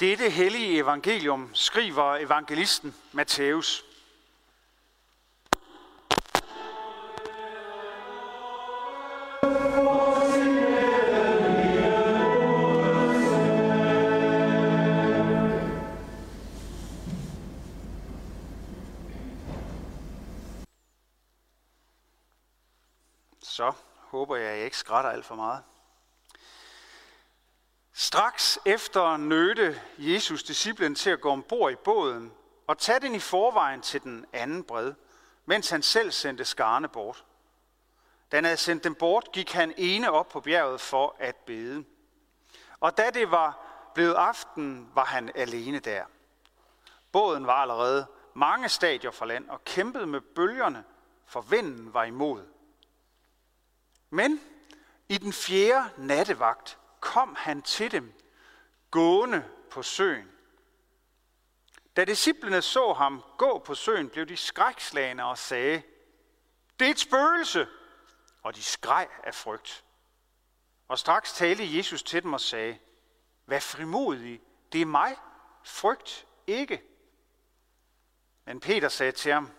Dette hellige evangelium skriver evangelisten Matthæus. Så håber jeg, at jeg ikke skrætter alt for meget. Straks efter nødte Jesus disciplen til at gå ombord i båden og tage den i forvejen til den anden bred, mens han selv sendte skarne bort. Da han havde sendt dem bort, gik han ene op på bjerget for at bede. Og da det var blevet aften, var han alene der. Båden var allerede mange stadier fra land og kæmpede med bølgerne, for vinden var imod. Men i den fjerde nattevagt kom han til dem, gående på søen. Da disciplene så ham gå på søen, blev de skrækslagende og sagde, det er et spøgelse, og de skreg af frygt. Og straks talte Jesus til dem og sagde, vær frimodig, det er mig, frygt ikke. Men Peter sagde til ham,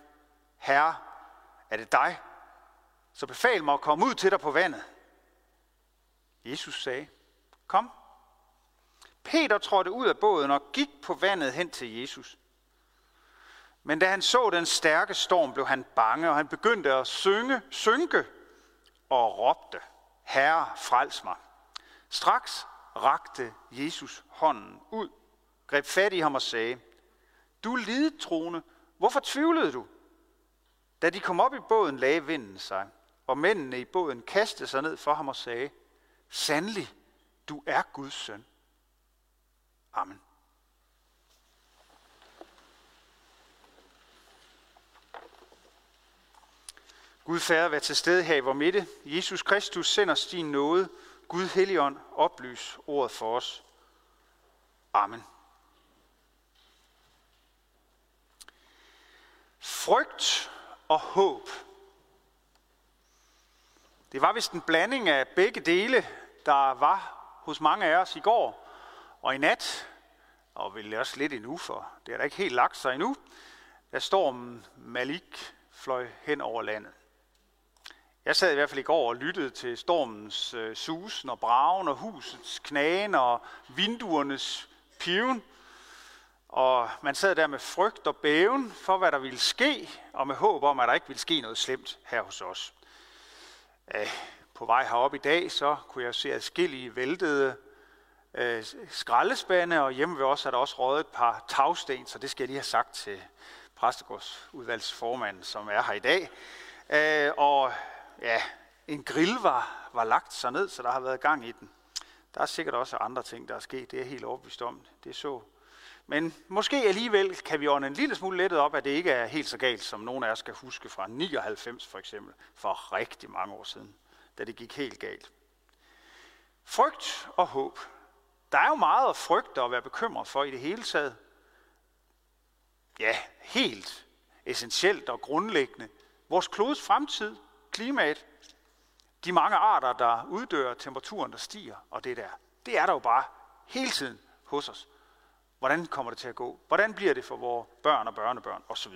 Herre, er det dig? Så befal mig at komme ud til dig på vandet. Jesus sagde, Kom. Peter trådte ud af båden og gik på vandet hen til Jesus. Men da han så den stærke storm, blev han bange, og han begyndte at synge, synke og råbte, Herre, frels mig. Straks rakte Jesus hånden ud, greb fat i ham og sagde, Du lidet trone, hvorfor tvivlede du? Da de kom op i båden, lagde vinden sig, og mændene i båden kastede sig ned for ham og sagde, Sandelig, du er Guds søn. Amen. Gud Fader, vær til stede her i vores midte. Jesus Kristus sender os din nåde. Gud Helligånd, oplys ordet for os. Amen. Frygt og håb. Det var vist en blanding af begge dele, der var hos mange af os i går og i nat, og vil også lidt endnu, for det er da ikke helt lagt sig endnu, da stormen Malik fløj hen over landet. Jeg sad i hvert fald i går og lyttede til stormens øh, susen og bragen og husets knagen og vinduernes piven. Og man sad der med frygt og bæven for, hvad der ville ske, og med håb om, at der ikke ville ske noget slemt her hos os på vej herop i dag, så kunne jeg se adskillige væltede øh, skraldespande, og hjemme ved os er der også røget et par tagsten, så det skal jeg lige have sagt til præstegårdsudvalgsformanden, som er her i dag. Øh, og ja, en grill var, var lagt sig ned, så der har været gang i den. Der er sikkert også andre ting, der er sket, det er helt overbevist om. Det er så. Men måske alligevel kan vi ånde en lille smule lettet op, at det ikke er helt så galt, som nogen af os skal huske fra 99 for eksempel, for rigtig mange år siden da det gik helt galt. Frygt og håb. Der er jo meget at frygte og være bekymret for i det hele taget. Ja, helt essentielt og grundlæggende. Vores klodes fremtid, klimaet, de mange arter, der uddør, temperaturen, der stiger, og det der. Det er der jo bare hele tiden hos os. Hvordan kommer det til at gå? Hvordan bliver det for vores børn og børnebørn osv.?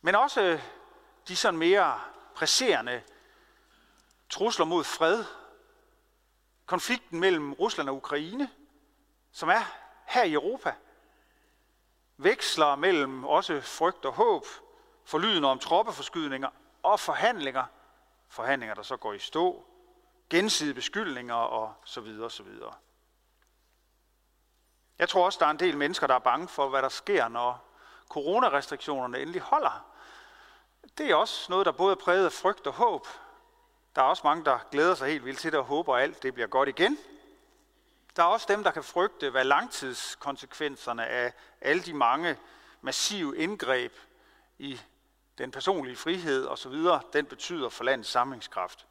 Men også øh, de sådan mere presserende trusler mod fred, konflikten mellem Rusland og Ukraine, som er her i Europa, veksler mellem også frygt og håb, forlydende om troppeforskydninger og forhandlinger, forhandlinger, der så går i stå, gensidige beskyldninger og så videre, så videre. Jeg tror også, der er en del mennesker, der er bange for, hvad der sker, når coronarestriktionerne endelig holder. Det er også noget, der både er præget af frygt og håb, der er også mange, der glæder sig helt vildt til det og håber, at alt det bliver godt igen. Der er også dem, der kan frygte, hvad langtidskonsekvenserne af alle de mange massive indgreb i den personlige frihed osv., den betyder for landets samlingskraft.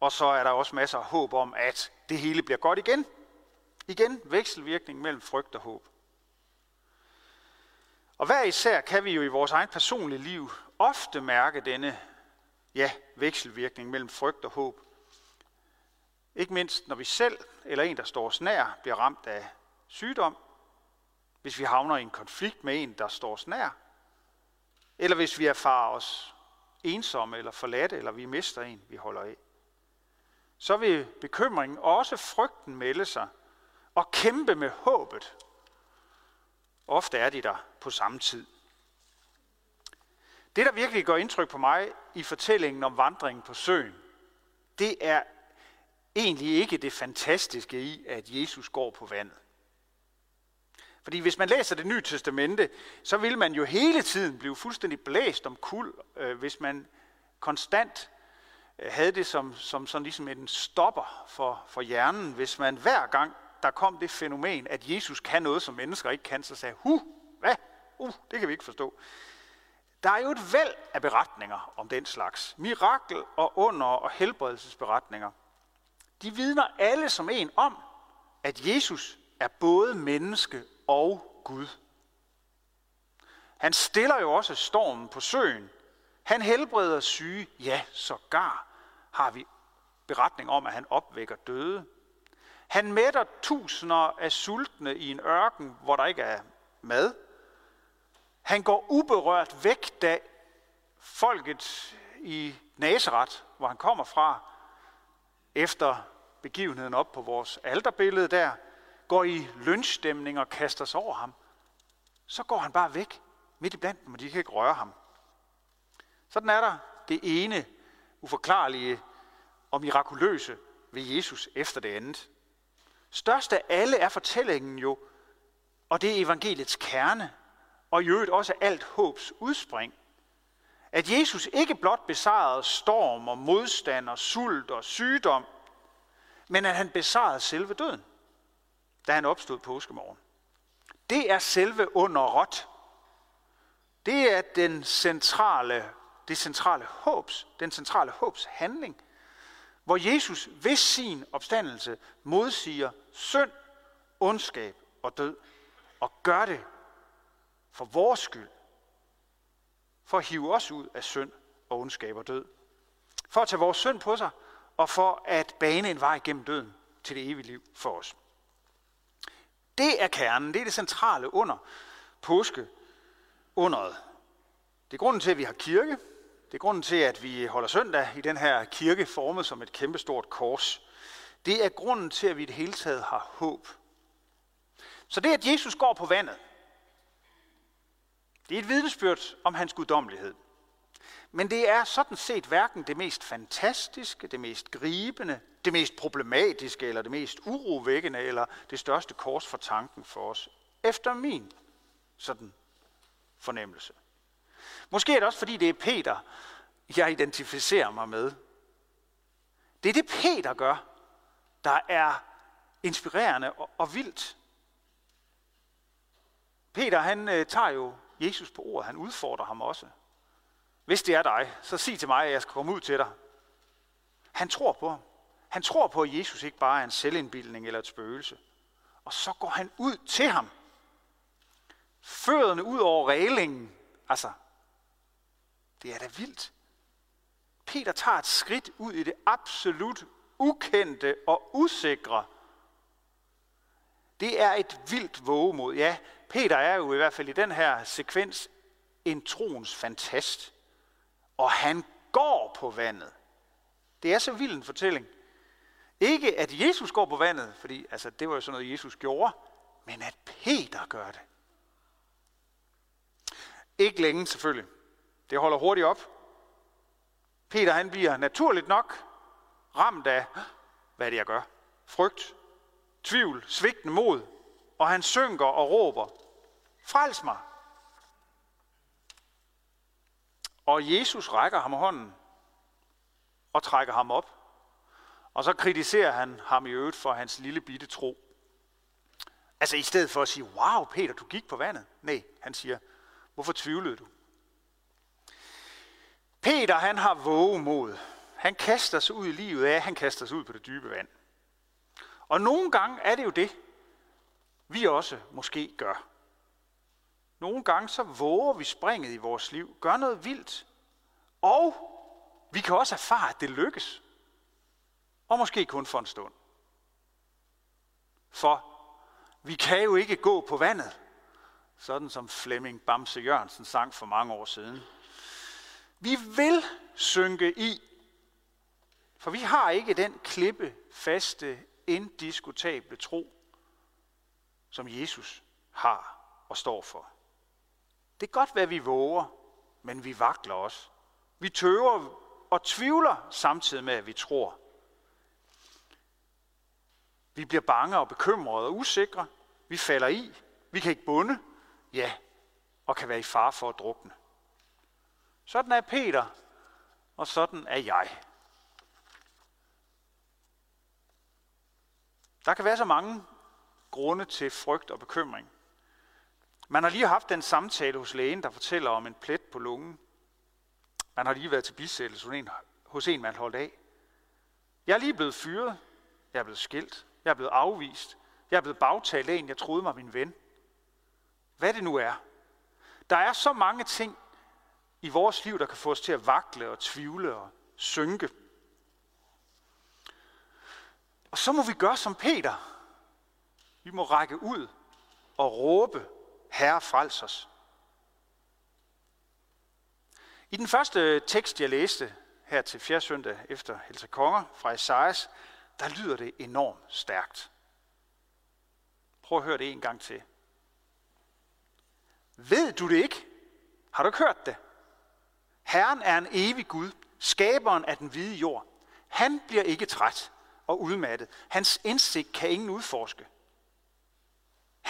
Og så er der også masser af håb om, at det hele bliver godt igen. Igen vekselvirkning mellem frygt og håb. Og hver især kan vi jo i vores egen personlige liv ofte mærke denne ja, vekselvirkning mellem frygt og håb. Ikke mindst når vi selv eller en, der står os nær, bliver ramt af sygdom, hvis vi havner i en konflikt med en, der står os nær, eller hvis vi erfarer os ensomme eller forladte, eller vi mister en, vi holder af. Så vil bekymringen også frygten melde sig og kæmpe med håbet. Ofte er de der på samme tid. Det, der virkelig gør indtryk på mig i fortællingen om vandringen på søen, det er egentlig ikke det fantastiske i, at Jesus går på vandet. Fordi hvis man læser det nye testamente, så vil man jo hele tiden blive fuldstændig blæst om kul, øh, hvis man konstant øh, havde det som, som sådan ligesom en stopper for, for hjernen. Hvis man hver gang, der kom det fænomen, at Jesus kan noget, som mennesker ikke kan, så sagde, hu, hvad? Uh, det kan vi ikke forstå. Der er jo et væld af beretninger om den slags. Mirakel og under og helbredelsesberetninger. De vidner alle som en om, at Jesus er både menneske og Gud. Han stiller jo også stormen på søen. Han helbreder syge, ja, sågar har vi beretning om, at han opvækker døde. Han mætter tusinder af sultne i en ørken, hvor der ikke er mad. Han går uberørt væk, da folket i Nazareth, hvor han kommer fra, efter begivenheden op på vores alterbillede der, går i lønstemning og kaster sig over ham, så går han bare væk midt i blandt dem, og de kan ikke røre ham. Sådan er der det ene uforklarlige og mirakuløse ved Jesus efter det andet. Størst af alle er fortællingen jo, og det er evangeliets kerne, og i øvrigt også alt håbs udspring. At Jesus ikke blot besejrede storm og modstand og sult og sygdom, men at han besejrede selve døden da han opstod påskemorgen. Det er selve underrot. Det er den centrale, det centrale håbs, den centrale håbs handling, hvor Jesus ved sin opstandelse modsiger synd, ondskab og død, og gør det for vores skyld, for at hive os ud af synd og ondskab og død, for at tage vores synd på sig, og for at bane en vej gennem døden til det evige liv for os. Det er kernen, det er det centrale under påske underet. Det er grunden til, at vi har kirke. Det er grunden til, at vi holder søndag i den her kirke formet som et kæmpestort kors. Det er grunden til, at vi i det hele taget har håb. Så det, at Jesus går på vandet, det er et vidnesbyrd om hans guddommelighed. Men det er sådan set hverken det mest fantastiske, det mest gribende, det mest problematiske, eller det mest urovækkende, eller det største kors for tanken for os. Efter min sådan fornemmelse. Måske er det også, fordi det er Peter, jeg identificerer mig med. Det er det, Peter gør, der er inspirerende og, og vildt. Peter, han øh, tager jo Jesus på ordet. Han udfordrer ham også. Hvis det er dig, så sig til mig, at jeg skal komme ud til dig. Han tror på ham. Han tror på, at Jesus ikke bare er en selvindbildning eller et spøgelse. Og så går han ud til ham. Fødderne ud over reglingen. Altså, det er da vildt. Peter tager et skridt ud i det absolut ukendte og usikre. Det er et vildt vågemod. Ja, Peter er jo i hvert fald i den her sekvens en troens fantast og han går på vandet. Det er så vild en fortælling. Ikke at Jesus går på vandet, fordi altså, det var jo sådan noget, Jesus gjorde, men at Peter gør det. Ikke længe selvfølgelig. Det holder hurtigt op. Peter han bliver naturligt nok ramt af, hvad er det jeg gør? Frygt, tvivl, svigtende mod, og han synker og råber, frels mig, Og Jesus rækker ham hånden og trækker ham op. Og så kritiserer han ham i øvrigt for hans lille bitte tro. Altså i stedet for at sige, wow Peter, du gik på vandet. Nej, han siger, hvorfor tvivlede du? Peter, han har vågemod. Han kaster sig ud i livet af, han kaster sig ud på det dybe vand. Og nogle gange er det jo det, vi også måske gør. Nogle gange så våger vi springet i vores liv, gør noget vildt, og vi kan også erfare, at det lykkes. Og måske kun for en stund. For Vi kan jo ikke gå på vandet, sådan som Flemming Bamse Jørgensen sang for mange år siden. Vi vil synke i, for vi har ikke den klippe, faste, indiskutable tro, som Jesus har og står for. Det er godt, hvad vi våger, men vi vakler også. Vi tøver og tvivler samtidig med, at vi tror. Vi bliver bange og bekymrede og usikre. Vi falder i. Vi kan ikke bunde. Ja, og kan være i fare for at drukne. Sådan er Peter, og sådan er jeg. Der kan være så mange grunde til frygt og bekymring. Man har lige haft den samtale hos lægen, der fortæller om en plet på lungen. Man har lige været til bisættelse hos en, hos en, man holdt af. Jeg er lige blevet fyret. Jeg er blevet skilt. Jeg er blevet afvist. Jeg er blevet bagtalt af en, jeg troede var min ven. Hvad det nu er. Der er så mange ting i vores liv, der kan få os til at vakle og tvivle og synke. Og så må vi gøre som Peter. Vi må række ud og råbe, Herre frels os. I den første tekst, jeg læste her til fjerde søndag efter Helse Konger fra Esajas, der lyder det enormt stærkt. Prøv at høre det en gang til. Ved du det ikke? Har du ikke hørt det? Herren er en evig Gud, skaberen af den hvide jord. Han bliver ikke træt og udmattet. Hans indsigt kan ingen udforske.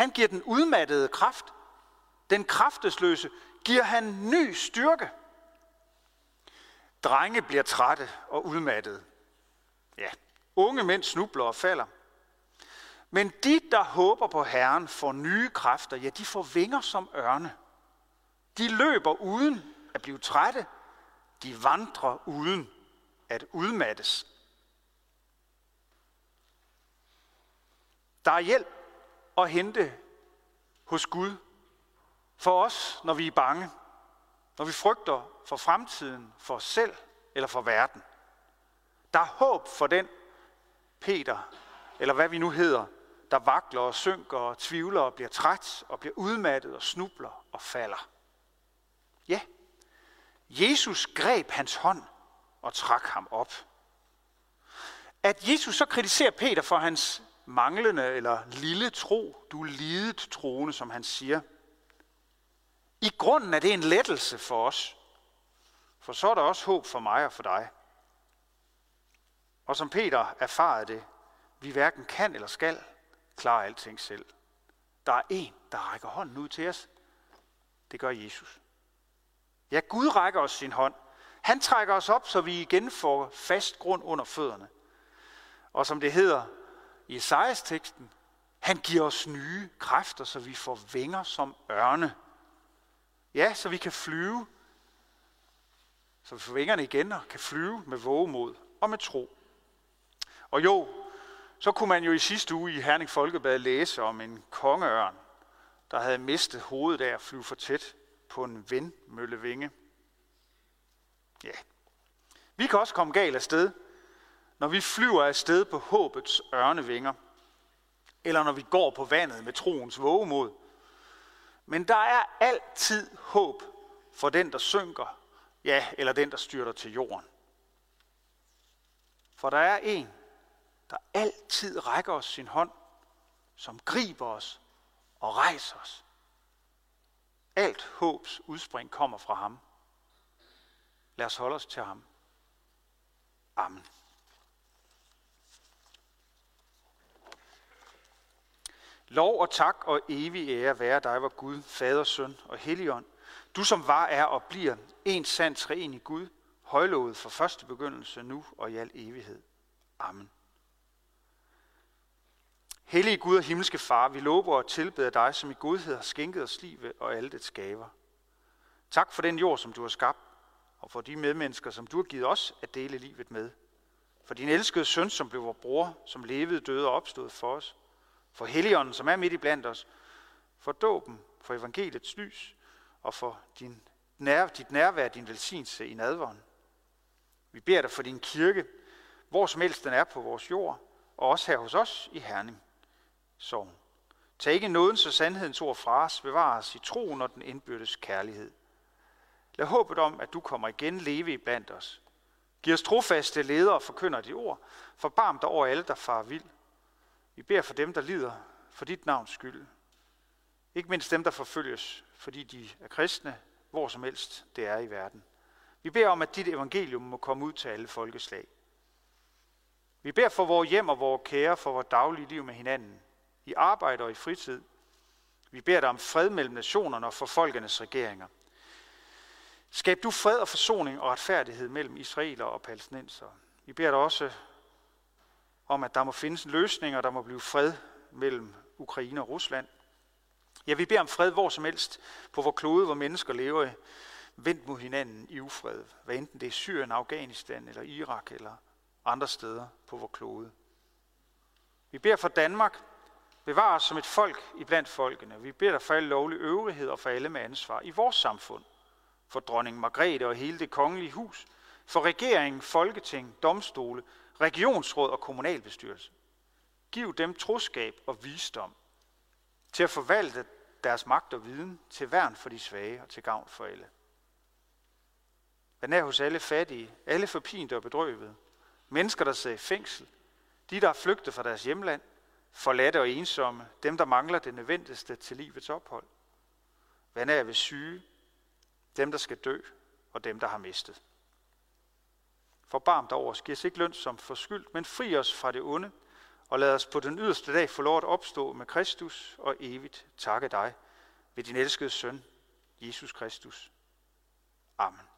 Han giver den udmattede kraft. Den kraftesløse giver han ny styrke. Drenge bliver trætte og udmattede. Ja, unge mænd snubler og falder. Men de, der håber på Herren, får nye kræfter. Ja, de får vinger som ørne. De løber uden at blive trætte. De vandrer uden at udmattes. Der er hjælp at hente hos Gud for os, når vi er bange, når vi frygter for fremtiden, for os selv eller for verden. Der er håb for den Peter, eller hvad vi nu hedder, der vakler og synker og tvivler og bliver træt og bliver udmattet og snubler og falder. Ja, Jesus greb hans hånd og trak ham op. At Jesus så kritiserer Peter for hans manglende eller lille tro, du lidet troende, som han siger. I grunden er det en lettelse for os, for så er der også håb for mig og for dig. Og som Peter erfarede det, vi hverken kan eller skal klare alting selv. Der er en, der rækker hånden ud til os. Det gør Jesus. Ja, Gud rækker os sin hånd. Han trækker os op, så vi igen får fast grund under fødderne. Og som det hedder i Esajas teksten, han giver os nye kræfter, så vi får vinger som ørne. Ja, så vi kan flyve, så vi får vingerne igen og kan flyve med vågemod og med tro. Og jo, så kunne man jo i sidste uge i Herning Folkebad læse om en kongeørn, der havde mistet hovedet af at flyve for tæt på en vindmøllevinge. Ja, vi kan også komme galt af sted, når vi flyver afsted på håbets ørnevinger, eller når vi går på vandet med troens vågemod. Men der er altid håb for den, der synker, ja, eller den, der styrter til jorden. For der er en, der altid rækker os sin hånd, som griber os og rejser os. Alt håbs udspring kommer fra ham. Lad os holde os til ham. Amen. Lov og tak og evig ære være dig, hvor Gud, Fader, Søn og Helligånd. Du som var, er og bliver en sand træen i Gud, højlovet fra første begyndelse, nu og i al evighed. Amen. Hellige Gud og himmelske Far, vi lover og tilbeder dig, som i godhed har skænket os livet og alle dets gaver. Tak for den jord, som du har skabt, og for de medmennesker, som du har givet os at dele livet med. For din elskede søn, som blev vores bror, som levede, døde og opstod for os. For Helligånden, som er midt i blandt os. For dåben, for evangeliets lys, og for din nær, dit nærvær, din velsignelse i nadvåren. Vi beder dig for din kirke, hvor som helst den er på vores jord, og også her hos os i Herning. Sogn. Tag ikke nådens og sandhedens ord fra os, bevar os i troen og den indbyrdes kærlighed. Lad håbet om, at du kommer igen leve i blandt os. Giv os trofaste ledere og forkynder de ord. Forbarm dig over alle, der farer vild. Vi beder for dem, der lider, for dit navns skyld. Ikke mindst dem, der forfølges, fordi de er kristne, hvor som helst det er i verden. Vi beder om, at dit evangelium må komme ud til alle folkeslag. Vi beder for vores hjem og vores kære, for vores daglige liv med hinanden, i arbejde og i fritid. Vi beder dig om fred mellem nationerne og for folkenes regeringer. Skab du fred og forsoning og retfærdighed mellem israeler og palæstinenser. Vi beder dig også om, at der må findes en løsning, og der må blive fred mellem Ukraine og Rusland. Ja, vi beder om fred hvor som helst på vores klode, hvor mennesker lever vendt mod hinanden i ufred. Hvad enten det er Syrien, Afghanistan eller Irak eller andre steder på vores klode. Vi beder for Danmark, bevar os som et folk i blandt folkene. Vi beder dig for alle lovlige øvrigheder og for alle med ansvar i vores samfund. For dronning Margrethe og hele det kongelige hus. For regering, folketing, domstole, regionsråd og kommunalbestyrelse. Giv dem troskab og visdom til at forvalte deres magt og viden til værn for de svage og til gavn for alle. Vær nær hos alle fattige, alle forpinte og bedrøvede, mennesker, der sidder i fængsel, de, der er flygtet fra deres hjemland, forladte og ensomme, dem, der mangler det nødvendigste til livets ophold. Vær nær ved syge, dem, der skal dø, og dem, der har mistet. Forbarm dig over os, giv os ikke løn som forskyldt, men fri os fra det onde, og lad os på den yderste dag få lov at opstå med Kristus og evigt takke dig ved din elskede søn, Jesus Kristus. Amen.